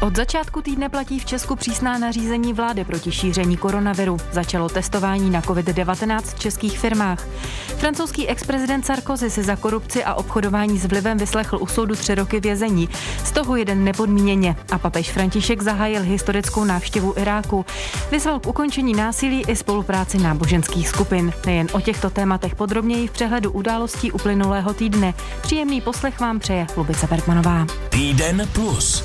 Od začátku týdne platí v Česku přísná nařízení vlády proti šíření koronaviru. Začalo testování na COVID-19 v českých firmách. Francouzský ex-prezident Sarkozy si za korupci a obchodování s vlivem vyslechl u soudu tři roky vězení. Z toho jeden nepodmíněně. A papež František zahájil historickou návštěvu Iráku. Vyzval k ukončení násilí i spolupráci náboženských skupin. Nejen o těchto tématech podrobněji v přehledu událostí uplynulého týdne. Příjemný poslech vám přeje Lubice Bergmanová. Týden plus.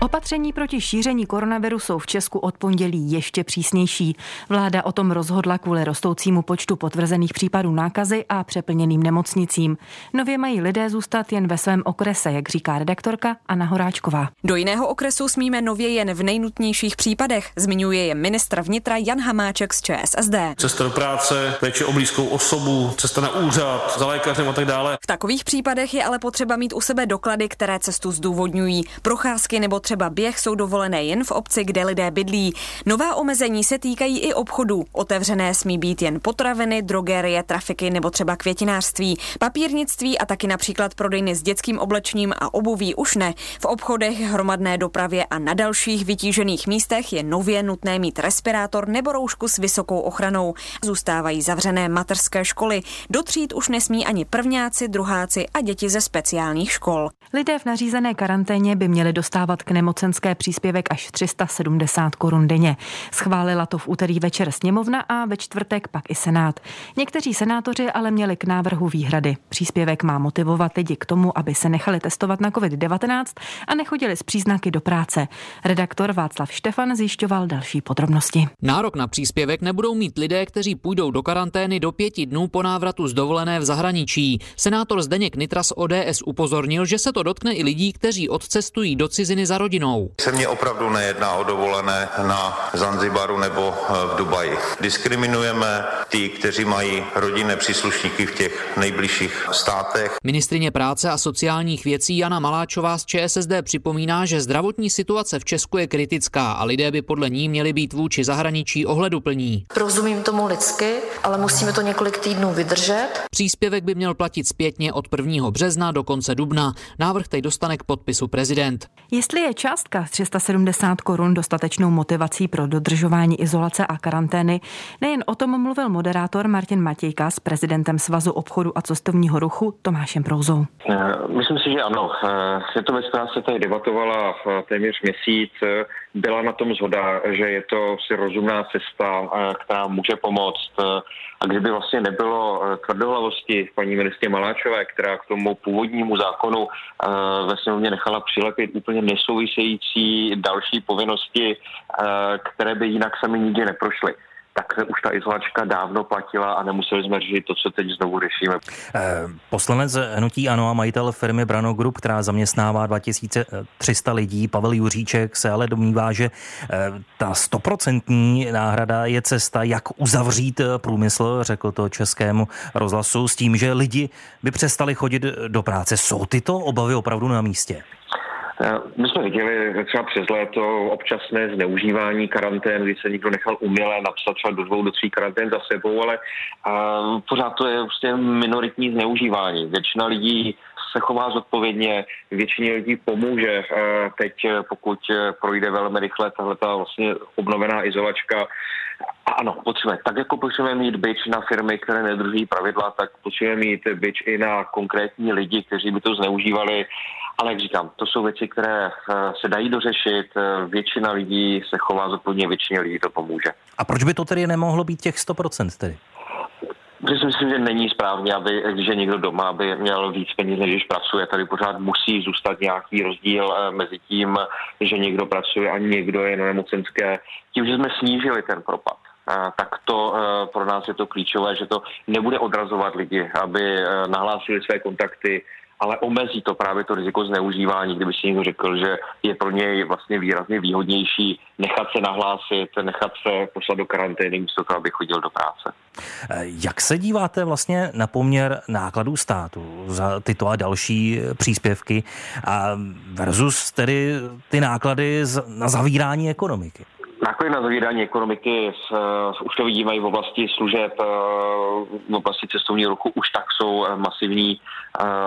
Opatření proti šíření koronaviru jsou v Česku od pondělí ještě přísnější. Vláda o tom rozhodla kvůli rostoucímu počtu potvrzených případů nákazy a přeplněným nemocnicím. Nově mají lidé zůstat jen ve svém okrese, jak říká redaktorka Anna Horáčková. Do jiného okresu smíme nově jen v nejnutnějších případech, zmiňuje je ministr vnitra Jan Hamáček z ČSSD. Cesta do práce, péče o blízkou osobu, cesta na úřad, za lékařem a tak dále. V takových případech je ale potřeba mít u sebe doklady, které cestu zdůvodňují. Procházky nebo třeba běh jsou dovolené jen v obci, kde lidé bydlí. Nová omezení se týkají i obchodů. Otevřené smí být jen potraviny, drogerie, trafiky nebo třeba květinářství, papírnictví a taky například prodejny s dětským oblečením a obuví už ne. V obchodech, hromadné dopravě a na dalších vytížených místech je nově nutné mít respirátor nebo roušku s vysokou ochranou. Zůstávají zavřené mateřské školy. Do tříd už nesmí ani prvňáci, druháci a děti ze speciálních škol. Lidé v nařízené karanténě by měli dostávat k nemocenské příspěvek až 370 korun denně. Schválila to v úterý večer sněmovna a ve čtvrtek pak i senát. Někteří senátoři ale měli k návrhu výhrady. Příspěvek má motivovat lidi k tomu, aby se nechali testovat na COVID-19 a nechodili s příznaky do práce. Redaktor Václav Štefan zjišťoval další podrobnosti. Nárok na příspěvek nebudou mít lidé, kteří půjdou do karantény do pěti dnů po návratu z dovolené v zahraničí. Senátor Zdeněk Nitras ODS upozornil, že se to dotkne i lidí, kteří odcestují do ciziny za rodinou. Se mně opravdu nejedná o dovolené na Zanzibaru nebo eh, v Dubaji. Diskriminujeme ty, kteří mají rodinné příslušníky v těch nejbližších státech. Ministrině práce a sociálních věcí Jana Maláčová z ČSSD připomíná, že zdravotní situace v Česku je kritická a lidé by podle ní měli být vůči zahraničí ohleduplní. Rozumím tomu lidsky, ale musíme to několik týdnů vydržet. Příspěvek by měl platit zpětně od 1. března do konce dubna. Návrh teď dostane k podpisu prezident. Jestli je částka 370 korun dostatečnou motivací pro dodržování izolace a karantény, nejen o tom mluvil moderátor Martin Matějka s prezidentem Svazu obchodu a cestovního ruchu Tomášem Prouzou. Myslím si, že ano. Je to věc, která se tady debatovala téměř měsíc. Byla na tom zhoda, že je to si rozumná cesta, která může pomoct. A kdyby vlastně nebylo tvrdohlavosti paní ministrně Maláčové, která k tomu původnímu zákonu ve sněmovně nechala přilepit úplně nesouvisející další povinnosti, které by jinak sami nikdy neprošly tak už ta izolačka dávno platila a nemuseli jsme řešit to, co teď znovu řešíme. Poslanec Hnutí Ano a majitel firmy Brano Group, která zaměstnává 2300 lidí, Pavel Juříček, se ale domnívá, že ta stoprocentní náhrada je cesta, jak uzavřít průmysl, řekl to českému rozhlasu, s tím, že lidi by přestali chodit do práce. Jsou tyto obavy opravdu na místě? My jsme viděli třeba přes léto občasné zneužívání karantén, kdy se někdo nechal uměle napsat třeba do dvou, do tří karantén za sebou, ale a pořád to je prostě minoritní zneužívání. Většina lidí se chová zodpovědně, většině lidí pomůže. Teď, pokud projde velmi rychle tahle ta vlastně obnovená izolačka, ano, potřebujeme. Tak jako potřebujeme mít byč na firmy, které nedrží pravidla, tak potřebujeme mít byč i na konkrétní lidi, kteří by to zneužívali. Ale jak říkám, to jsou věci, které se dají dořešit. Většina lidí se chová zodpovědně, většině lidí to pomůže. A proč by to tedy nemohlo být těch 100% tedy? Protože si myslím, že není správně, aby, když je někdo doma, aby měl víc peněz, než když pracuje. Tady pořád musí zůstat nějaký rozdíl mezi tím, že někdo pracuje a někdo je na nemocenské. Tím, že jsme snížili ten propad, tak to pro nás je to klíčové, že to nebude odrazovat lidi, aby nahlásili své kontakty, ale omezí to právě to riziko zneužívání, kdyby si někdo řekl, že je pro něj vlastně výrazně výhodnější nechat se nahlásit, nechat se poslat do karantény, místo toho, aby chodil do práce. Jak se díváte vlastně na poměr nákladů státu za tyto a další příspěvky a versus tedy ty náklady na zavírání ekonomiky? Náklady na zavírání ekonomiky s, s, už to vidíme i v oblasti služeb, v oblasti cestovního ruchu už tak jsou masivní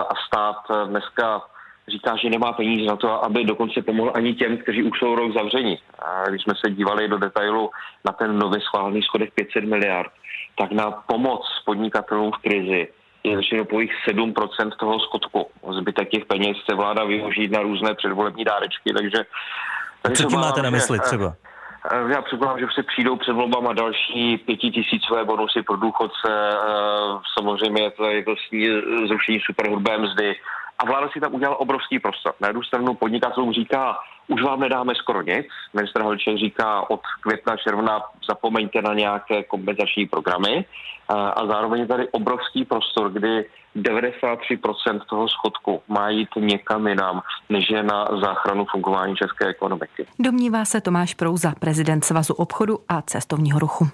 a stát dneska říká, že nemá peníze na to, aby dokonce pomohl ani těm, kteří už jsou rok zavření. A když jsme se dívali do detailu na ten nově schválený schodek 500 miliard, tak na pomoc podnikatelům v krizi je většinou pouhých 7% toho schodku. Zbytek těch peněz chce vláda využít na různé předvolební dárečky, takže... takže Co tím máte na mysli třeba? Eh, já předpokládám, že se přijdou před volbama další pětitisícové bonusy pro důchodce. Eh, samozřejmě je to, je to zrušení superhrubé mzdy, a vláda si tam udělala obrovský prostor. Na jednu stranu podnikatelům říká, už vám nedáme skoro nic. Ministr Halček říká, od května, června zapomeňte na nějaké kompenzační programy. A zároveň je tady obrovský prostor, kdy 93% toho schodku má jít někam jinam, než je na záchranu fungování české ekonomiky. Domnívá se Tomáš Prouza, prezident Svazu obchodu a cestovního ruchu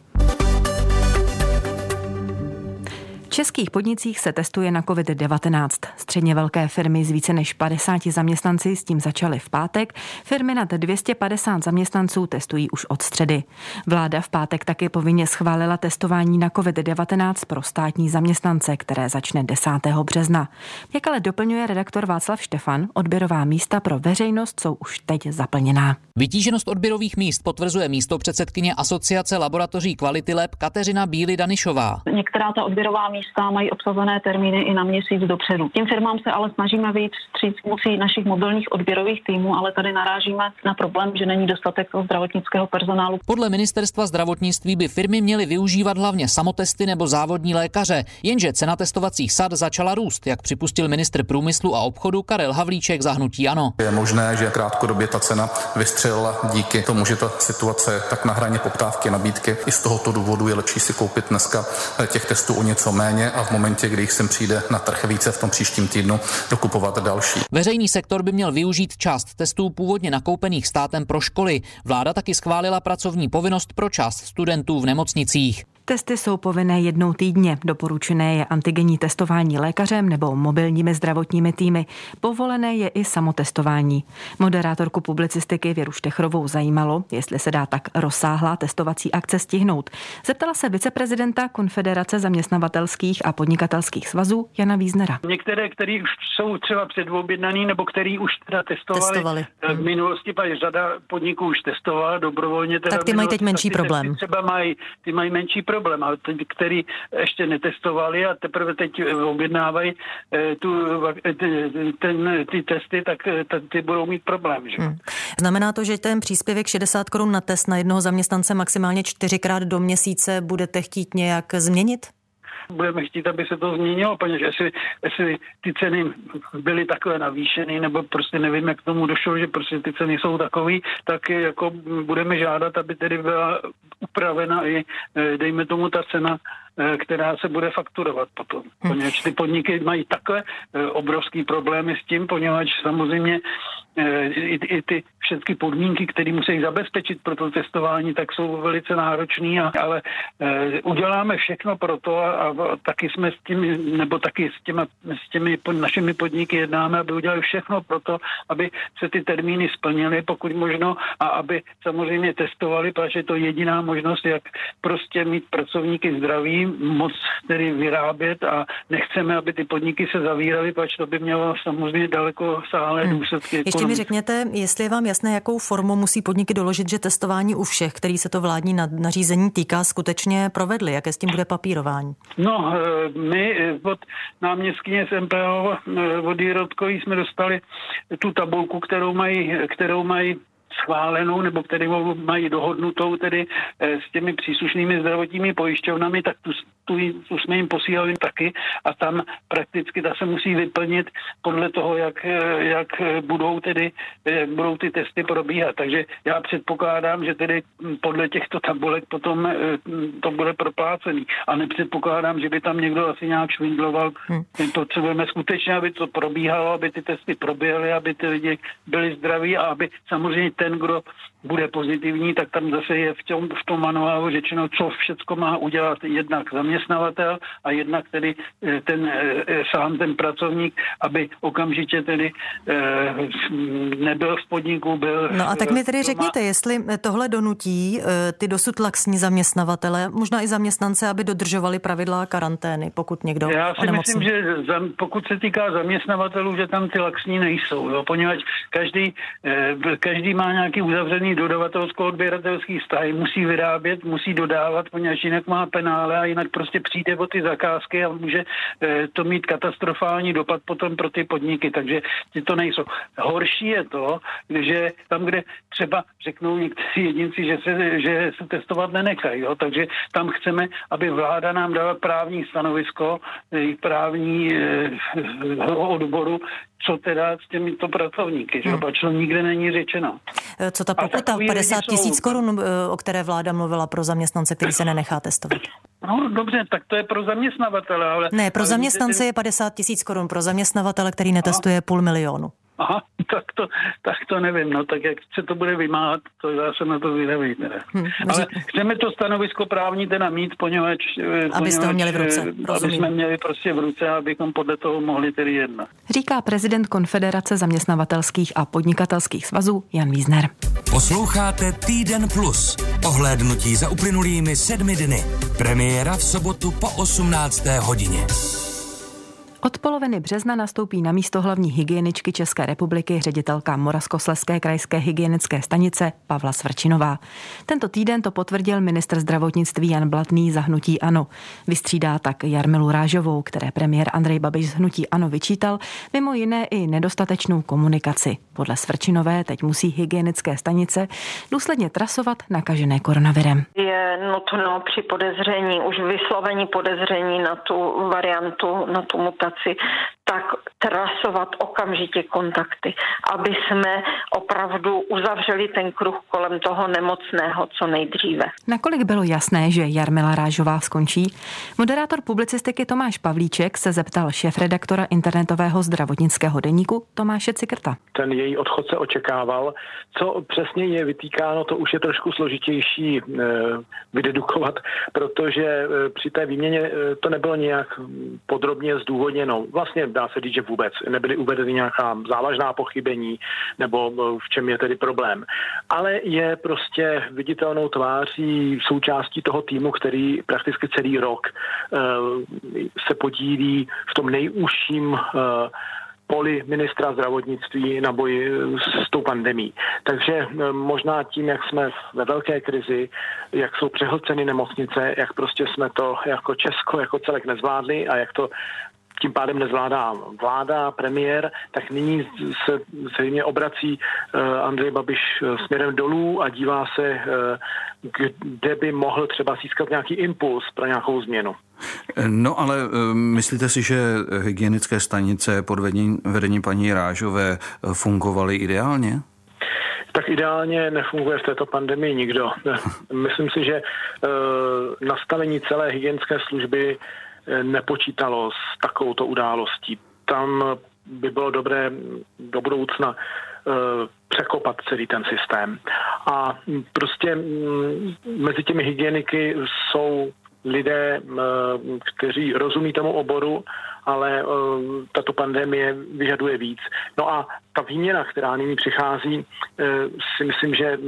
českých podnicích se testuje na COVID-19. Středně velké firmy z více než 50 zaměstnanci s tím začaly v pátek. Firmy nad 250 zaměstnanců testují už od středy. Vláda v pátek taky povinně schválila testování na COVID-19 pro státní zaměstnance, které začne 10. března. Jak ale doplňuje redaktor Václav Štefan, odběrová místa pro veřejnost jsou už teď zaplněná. Vytíženost odběrových míst potvrzuje místo předsedkyně Asociace laboratoří Kvality Lab Kateřina Bíly Danišová. Některá ta odběrová místa místa mají obsazené termíny i na měsíc dopředu. Tím firmám se ale snažíme vyjít vstříc pomocí našich mobilních odběrových týmů, ale tady narážíme na problém, že není dostatek zdravotnického personálu. Podle ministerstva zdravotnictví by firmy měly využívat hlavně samotesty nebo závodní lékaře, jenže cena testovacích sad začala růst, jak připustil ministr průmyslu a obchodu Karel Havlíček za hnutí Ano. Je možné, že krátkodobě ta cena vystřelila díky tomu, že ta situace je tak na hraně poptávky nabídky. I z tohoto důvodu je lepší si koupit dneska těch testů o něco méně méně a v momentě, kdy jich sem přijde na trh více v tom příštím týdnu, dokupovat další. Veřejný sektor by měl využít část testů původně nakoupených státem pro školy. Vláda taky schválila pracovní povinnost pro část studentů v nemocnicích. Testy jsou povinné jednou týdně. Doporučené je antigenní testování lékařem nebo mobilními zdravotními týmy. Povolené je i samotestování. Moderátorku publicistiky Věru Štechrovou zajímalo, jestli se dá tak rozsáhlá testovací akce stihnout. Zeptala se viceprezidenta Konfederace zaměstnavatelských a podnikatelských svazů Jana Víznera. Některé, které už jsou třeba předobjednaný nebo který už teda testovali, testovali. Eh, v minulosti, pak řada podniků už testovala dobrovolně. Teda tak ty mají teď menší problém. Třeba mají, ty mají menší problém problém, ale ty, který ještě netestovali a teprve teď objednávají eh, tu, eh, ten, ty testy, tak eh, ty budou mít problém. Že? Hmm. Znamená to, že ten příspěvek 60 korun na test na jednoho zaměstnance maximálně čtyřikrát do měsíce budete chtít nějak změnit? Budeme chtít, aby se to změnilo, protože jestli, jestli ty ceny byly takové navýšeny, nebo prostě nevím, jak k tomu došlo, že prostě ty ceny jsou takové, tak jako budeme žádat, aby tedy byla upravena i, eh, dejme tomu, ta cena která se bude fakturovat potom. Hm. Poněvadž ty podniky mají takové eh, obrovský problémy s tím, poněvadž samozřejmě eh, i, i ty všechny podmínky, které musí zabezpečit pro to testování, tak jsou velice náročné, ale uděláme všechno pro to a, a taky jsme s tím, nebo taky s, těma, s těmi našimi podniky jednáme, aby udělali všechno pro to, aby se ty termíny splnily, pokud možno, a aby samozřejmě testovali, protože to je jediná možnost, jak prostě mít pracovníky zdraví, moc tedy vyrábět a nechceme, aby ty podniky se zavíraly, pač to by mělo samozřejmě daleko sáhlé hmm. důsledky. Ještě ekonomické. mi řekněte, jestli je vám jasné, jakou formou musí podniky doložit, že testování u všech, který se to vládní nařízení týká, skutečně provedly. Jaké s tím bude papírování? No, eh, my eh, od náměstkyně z MPO, eh, od Jirotkový jsme dostali tu tabulku, kterou mají, kterou mají schválenou nebo kterou mají dohodnutou tedy eh, s těmi příslušnými zdravotními pojišťovnami, tak tu, tu, tu jsme jim posílali taky a tam prakticky ta se musí vyplnit podle toho, jak, eh, jak budou tedy jak budou ty testy probíhat. Takže já předpokládám, že tedy podle těchto tabulek potom eh, to bude proplácený. A nepředpokládám, že by tam někdo asi nějak švindloval. Hmm. Potřebujeme skutečně, aby to probíhalo, aby ty testy proběhly, aby ty lidi byli zdraví a aby samozřejmě ten, kdo bude pozitivní, tak tam zase je v tom, v tom manuálu řečeno, co všechno má udělat jednak zaměstnavatel a jednak tedy ten sám ten pracovník, aby okamžitě tedy nebyl v podniku, byl... No a tak mi tedy řekněte, jestli tohle donutí ty dosud laxní zaměstnavatele, možná i zaměstnance, aby dodržovali pravidla karantény, pokud někdo Já si onemocní. myslím, že pokud se týká zaměstnavatelů, že tam ty laxní nejsou, jo, poněvadž každý, každý má nějaký uzavřený dodavatelsko-odběratelský vztahy, musí vyrábět, musí dodávat, poněvadž jinak má penále a jinak prostě přijde o ty zakázky a může eh, to mít katastrofální dopad potom pro ty podniky, takže ty to nejsou. Horší je to, že tam, kde třeba řeknou někteří jedinci, že se, že se testovat nenechají, jo, takže tam chceme, aby vláda nám dala právní stanovisko, eh, právní eh, odboru, co teda s těmito pracovníky, že? Hmm. to nikde není řečeno. Eh, co ta pokuta 50 tisíc korun, o které vláda mluvila pro zaměstnance, který se nenechá testovat? No dobře, tak to je pro zaměstnavatele, ale... Ne, pro ale zaměstnance je 50 tisíc korun, pro zaměstnavatele, který netestuje no. půl milionu. Aha, tak to, tak to nevím, no tak jak se to bude vymáhat, to já se na to vydavím. Hmm, Ale chceme to stanovisko právní teda mít, poněvadž... Eh, Abyste ho měli v ruce, eh, Aby jsme měli prostě v ruce, abychom podle toho mohli tedy jednat. Říká prezident Konfederace zaměstnavatelských a podnikatelských svazů Jan Wiesner. Posloucháte Týden Plus. Ohlédnutí za uplynulými sedmi dny. Premiéra v sobotu po 18. hodině. Od poloviny března nastoupí na místo hlavní hygieničky České republiky ředitelka Moravskoslezské krajské hygienické stanice Pavla Svrčinová. Tento týden to potvrdil ministr zdravotnictví Jan Blatný za hnutí Ano. Vystřídá tak Jarmilu Rážovou, které premiér Andrej Babiš z hnutí Ano vyčítal, mimo jiné i nedostatečnou komunikaci. Podle Svrčinové teď musí hygienické stanice důsledně trasovat nakažené koronavirem. Je nutno při podezření, už vyslovení podezření na tu variantu, na tu mutaci komunikaci, tak trasovat okamžitě kontakty, aby jsme opravdu uzavřeli ten kruh kolem toho nemocného co nejdříve. Nakolik bylo jasné, že Jarmila Rážová skončí? Moderátor publicistiky Tomáš Pavlíček se zeptal šéf-redaktora internetového zdravotnického deníku Tomáše Cikrta. Ten její odchod se očekával. Co přesně je vytýkáno, to už je trošku složitější e, vydedukovat, protože e, při té výměně e, to nebylo nějak podrobně zdůvodněno. Vlastně dá se říct, že vůbec nebyly uvedeny nějaká závažná pochybení nebo eh, v čem je tedy problém. Ale je prostě viditelnou tváří součástí toho týmu, který prakticky celý rok uh, se podílí v tom nejúžším uh, poli ministra zdravotnictví na boji s tou pandemí. Takže možná tím, jak jsme ve velké krizi, jak jsou přehlceny nemocnice, jak prostě jsme to jako Česko jako celek nezvládli a jak to tím pádem nezvládá vláda, premiér, tak nyní se zřejmě obrací uh, Andrej Babiš uh, směrem dolů a dívá se, uh, kde by mohl třeba získat nějaký impuls pro nějakou změnu. No ale myslíte si, že hygienické stanice pod vedením, vedením paní Rážové fungovaly ideálně? Tak ideálně nefunguje v této pandemii nikdo. Myslím si, že nastavení celé hygienické služby nepočítalo s takovouto událostí. Tam by bylo dobré do budoucna eh, překopat celý ten systém. A prostě mm, mezi těmi hygieniky jsou lidé, eh, kteří rozumí tomu oboru, ale eh, tato pandemie vyžaduje víc. No a ta výměna, která nyní přichází, si myslím, že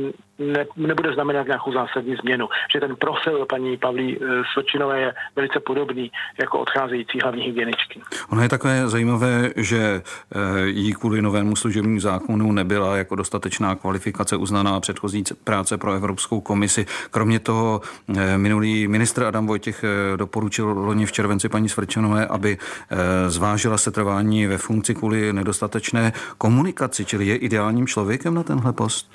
ne, nebude znamenat nějakou zásadní změnu. Že ten profil paní Pavlí eh, Sočinové je velice podobný jako odcházející hlavní hygieničky. Ono je takové zajímavé, že eh, jí kvůli novému služebnímu zákonu nebyla jako dostatečná kvalifikace uznaná předchozí práce pro Evropskou komisi. Kromě toho eh, minulý ministr Adam Vojtěch doporučil loni v červenci paní Svrčanové, aby zvážila setrvání ve funkci kvůli nedostatečné komunikaci, čili je ideálním člověkem na tenhle post?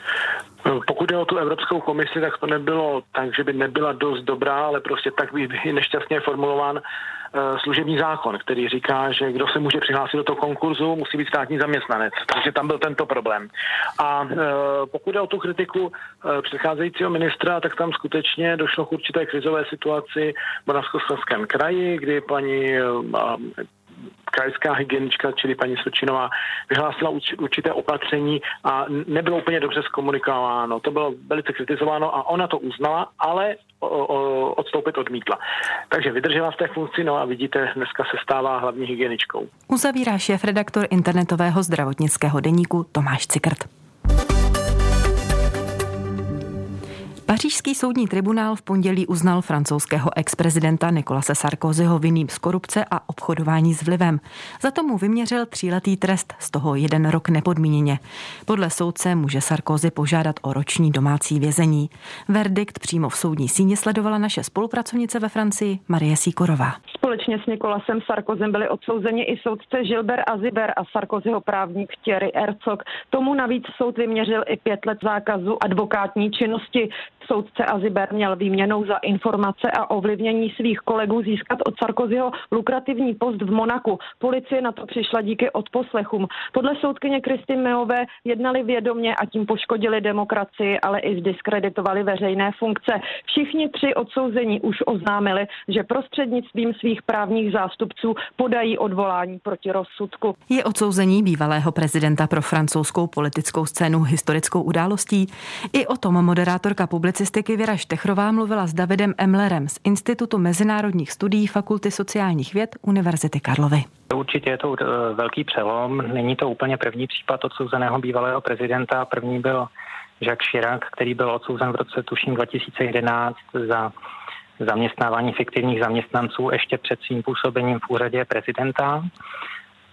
Pokud jde o tu Evropskou komisi, tak to nebylo tak, že by nebyla dost dobrá, ale prostě tak by nešťastně formulován uh, služební zákon, který říká, že kdo se může přihlásit do toho konkurzu, musí být státní zaměstnanec. Takže tam byl tento problém. A uh, pokud jde o tu kritiku uh, předcházejícího ministra, tak tam skutečně došlo k určité krizové situaci v Moravskoslezském kraji, kdy paní krajská hygienička, čili paní Sočinová, vyhlásila určité opatření a nebylo úplně dobře zkomunikováno. To bylo velice kritizováno a ona to uznala, ale odstoupit odmítla. Takže vydržela v té funkci, no a vidíte, dneska se stává hlavní hygieničkou. Uzavírá šéf redaktor internetového zdravotnického deníku Tomáš Cikrt. Pařížský soudní tribunál v pondělí uznal francouzského ex-prezidenta Nikolase Sarkozyho vinným z korupce a obchodování s vlivem. Za tomu vyměřil tříletý trest, z toho jeden rok nepodmíněně. Podle soudce může Sarkozy požádat o roční domácí vězení. Verdikt přímo v soudní síně sledovala naše spolupracovnice ve Francii Marie Sýkorová. Společně s Nikolasem Sarkozem byli odsouzeni i soudce Gilbert Aziber a Sarkozyho právník Thierry Herzog. Tomu navíc soud vyměřil i pět let zákazu advokátní činnosti. Soudce Aziber měl výměnou za informace a ovlivnění svých kolegů získat od Sarkozyho lukrativní post v Monaku. Policie na to přišla díky odposlechům. Podle soudkyně Kristy Meové jednali vědomě a tím poškodili demokracii, ale i zdiskreditovali veřejné funkce. Všichni tři odsouzení už oznámili, že prostřednictvím svých právních zástupců podají odvolání proti rozsudku. Je odsouzení bývalého prezidenta pro francouzskou politickou scénu historickou událostí. I o tom moderátorka public publicistiky Věra Štechrová mluvila s Davidem Emlerem z Institutu mezinárodních studií Fakulty sociálních věd Univerzity Karlovy. Určitě je to eh, velký přelom. Není to úplně první případ odsouzeného bývalého prezidenta. První byl Jacques Chirac, který byl odsouzen v roce tuším 2011 za zaměstnávání fiktivních zaměstnanců ještě před svým působením v úřadě prezidenta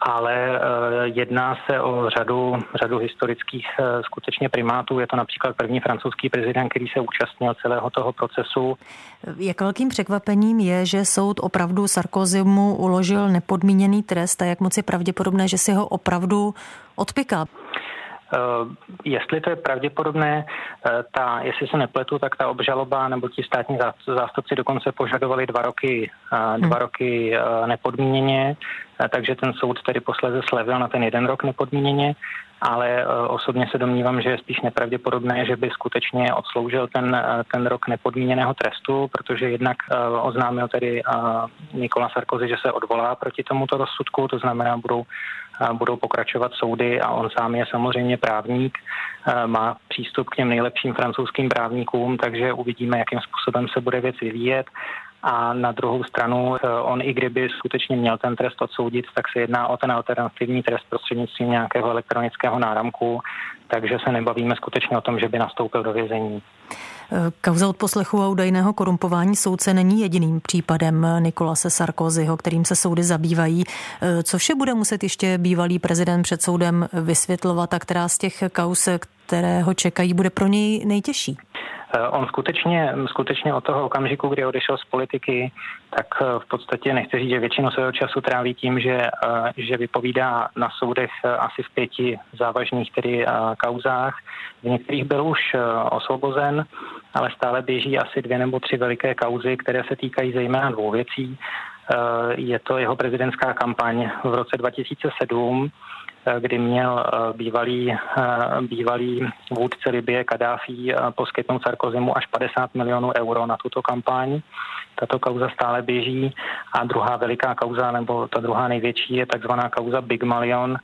ale eh, jedná se o řadu, řadu historických eh, skutečně primátů. Je to například první francouzský prezident, který se účastnil celého toho procesu. Jak velkým překvapením je, že soud opravdu Sarkozymu uložil nepodmíněný trest a jak moc je pravděpodobné, že si ho opravdu odpikal? Eh, jestli to je pravděpodobné, eh, ta, jestli se nepletu, tak ta obžaloba nebo ti státní zástupci dokonce požadovali dva roky, eh, dva hmm. roky nepodmíněně, takže ten soud tedy posléze slevil na ten jeden rok nepodmíněně, ale osobně se domnívám, že je spíš nepravděpodobné, že by skutečně odsloužil ten, ten rok nepodmíněného trestu, protože jednak oznámil tedy Nikola Sarkozy, že se odvolá proti tomuto rozsudku, to znamená, budou budou pokračovat soudy a on sám je samozřejmě právník, má přístup k těm nejlepším francouzským právníkům, takže uvidíme, jakým způsobem se bude věc vyvíjet. A na druhou stranu, e, on i kdyby skutečně měl ten trest odsoudit, tak se jedná o ten alternativní trest prostřednictvím nějakého elektronického náramku, takže se nebavíme skutečně o tom, že by nastoupil do vězení. Kauza od poslechu a údajného korumpování soudce není jediným případem Nikolase Sarkozyho, kterým se soudy zabývají. Co vše bude muset ještě bývalý prezident před soudem vysvětlovat a která z těch kaus, které ho čekají, bude pro něj nejtěžší? Eh, on skutečně, skutečně od toho okamžiku, kdy odešel z politiky, tak eh, v podstatě nechci říct, že většinu svého času tráví tím, že, eh, že vypovídá na soudech asi v pěti závažných tedy kauzách. V některých byl už osvobozen, ale stále běží asi dvě nebo tři veliké kauzy, které se týkají zejména dvou věcí. Je to jeho prezidentská kampaň v roce 2007, Eh, kdy měl eh, bývalý, eh, bývalý vůdce Libie Kadáfi poskytnout Sarkozymu až 50 milionů euro na tuto kampaň. Tato kauza stále běží a druhá veliká kauza, nebo ta druhá největší je takzvaná kauza Big Malion,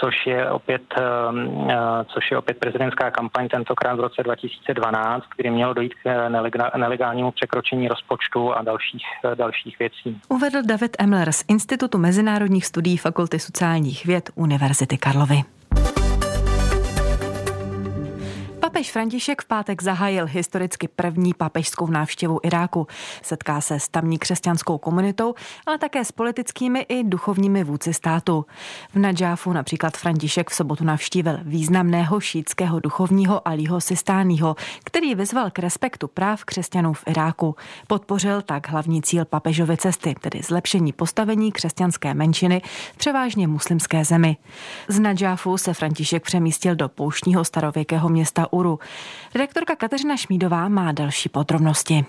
což je opět, ehm, eh, což je opět prezidentská kampaň tentokrát v roce 2012, kdy mělo dojít k nelegálnímu překročení rozpočtu a dalších, eh, dalších věcí. Uvedl David Emler z Institutu mezinárodních studií Fakulty sociálních věd Univerzity Karlovy. Papež František v pátek zahájil historicky první papežskou návštěvu Iráku. Setká se s tamní křesťanskou komunitou, ale také s politickými i duchovními vůdci státu. V Nadžáfu například František v sobotu navštívil významného šítského duchovního Alího Sistányho, který vyzval k respektu práv křesťanů v Iráku. Podpořil tak hlavní cíl papežovy cesty, tedy zlepšení postavení křesťanské menšiny v převážně muslimské zemi. Z Nadžáfu se František přemístil do pouštního starověkého města Uru Uru. Redaktorka Kateřina Šmídová má další podrobnosti.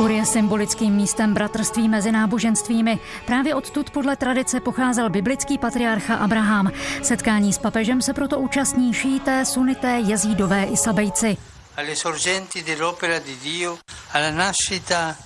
Ur je symbolickým místem bratrství mezi náboženstvími. Právě odtud podle tradice pocházel biblický patriarcha Abraham. Setkání s papežem se proto účastní šíité, sunité, jezídové i sabejci. Alle sorgenti dell'opera di Dio, alla nascita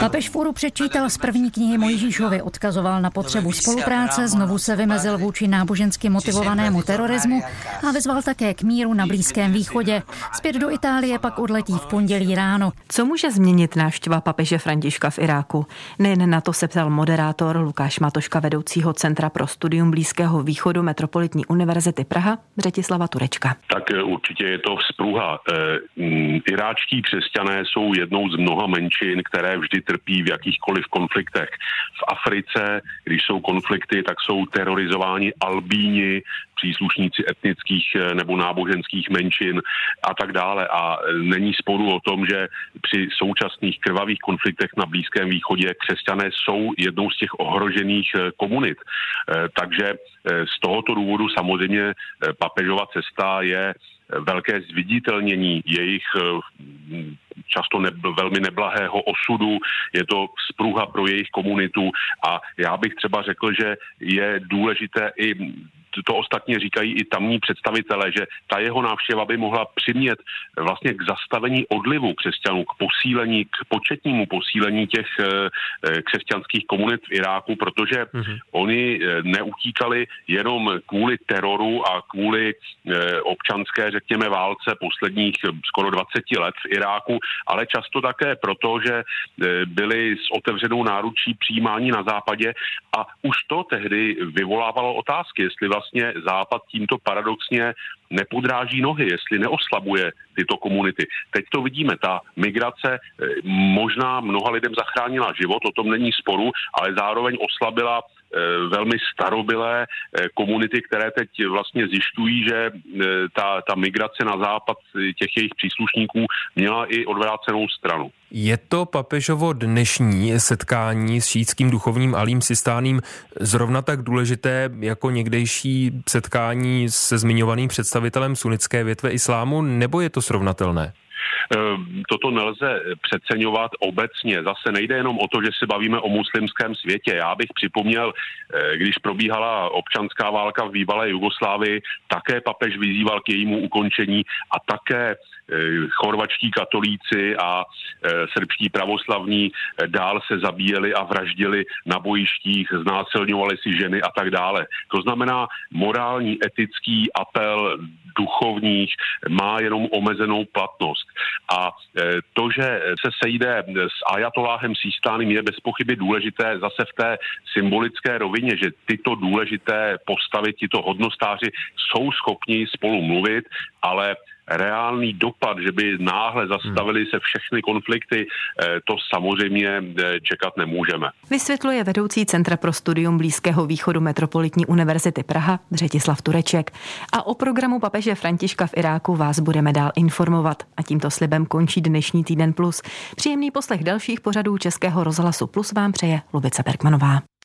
Papež Furu přečítal z první knihy Mojžíšovi, odkazoval na potřebu spolupráce, znovu se vymezil vůči nábožensky motivovanému terorismu a vyzval také k míru na Blízkém východě. Zpět do Itálie pak odletí v pondělí ráno. Co může změnit návštěva papeže Františka v Iráku? Nejen na to se ptal moderátor Lukáš Matoška, vedoucího Centra pro studium Blízkého východu Metropolitní univerzity Praha, Břetislava Turečka. Tak eh, určitě je to vzpruha. Eh, mm, iráčtí křesťané jsou jednou z mnoha menšin, které vždy trpí v jakýchkoliv konfliktech. V Africe, když jsou konflikty, tak jsou terorizováni albíni, příslušníci etnických eh, nebo náboženských menšin a tak dále. A není sporu o tom, že při současných krvavých konfliktech na Blízkém východě křesťané jsou jednou z těch ohrožených komunit. Takže z tohoto důvodu samozřejmě papežova cesta je velké zviditelnění jejich eh, často ne, velmi neblahého osudu, je to spruha pro jejich komunitu. A já bych třeba řekl, že je důležité i to ostatně říkají i tamní představitele, že ta jeho návštěva by mohla přimět vlastně k zastavení odlivu křesťanů, k posílení, k početnímu posílení těch eh, eh, křesťanských komunit v Iráku, protože mm-hmm. oni eh, neutíkali jenom kvůli teroru a kvůli občanské, řekněme, válce posledních skoro 20 let v Iráku, ale často také proto, že byli s otevřenou náručí přijímání na západě a už to tehdy vyvolávalo otázky, jestli vlastně vlastně Západ tímto paradoxně nepodráží nohy, jestli neoslabuje tyto komunity. Teď to vidíme, ta migrace eh, možná mnoha lidem zachránila život, o tom není sporu, ale zároveň oslabila velmi starobilé eh, komunity, které teď vlastně zjišťují, že ta, ta migrace na západ těch jejich příslušníků měla i odvrácenou stranu. Je to papežovo dnešní setkání s šítským duchovním Alím Sistánem zrovna tak důležité jako někdejší setkání se zmiňovaným představitelem sunnické větve islámu, nebo je to srovnatelné? Ehm, toto nelze přeceňovat obecně. Zase nejde jenom o to, že se bavíme o muslimském světě. Já bych připomněl, eh, když probíhala občanská válka v bývalé Jugoslávii, také papež vyzýval k jejímu ukončení a také chorvačtí katolíci a eh, srbští pravoslavní eh, dál se zabíjeli a vraždili na bojištích, znásilňovali si ženy a tak dále. To znamená, morální, etický apel duchovních má jenom omezenou platnost. A to, že se sejde s ajatoláhem Sístánem je bez pochyby důležité zase v té symbolické rovině, že tyto důležité postavy, tyto hodnostáři jsou schopni spolu mluvit, ale reálný dopad, že by náhle zastavili se všechny konflikty, eh, to samozřejmě eh, čekat nemůžeme. Vysvětluje vedoucí Centra pro studium Blízkého východu Metropolitní univerzity Praha Břetislav Tureček. A o programu papeže Františka v Iráku vás budeme dál informovat. A tímto slibem končí dnešní Týden Plus. Příjemný poslech dalších pořadů Českého rozhlasu Plus vám přeje Lubice Bergmanová.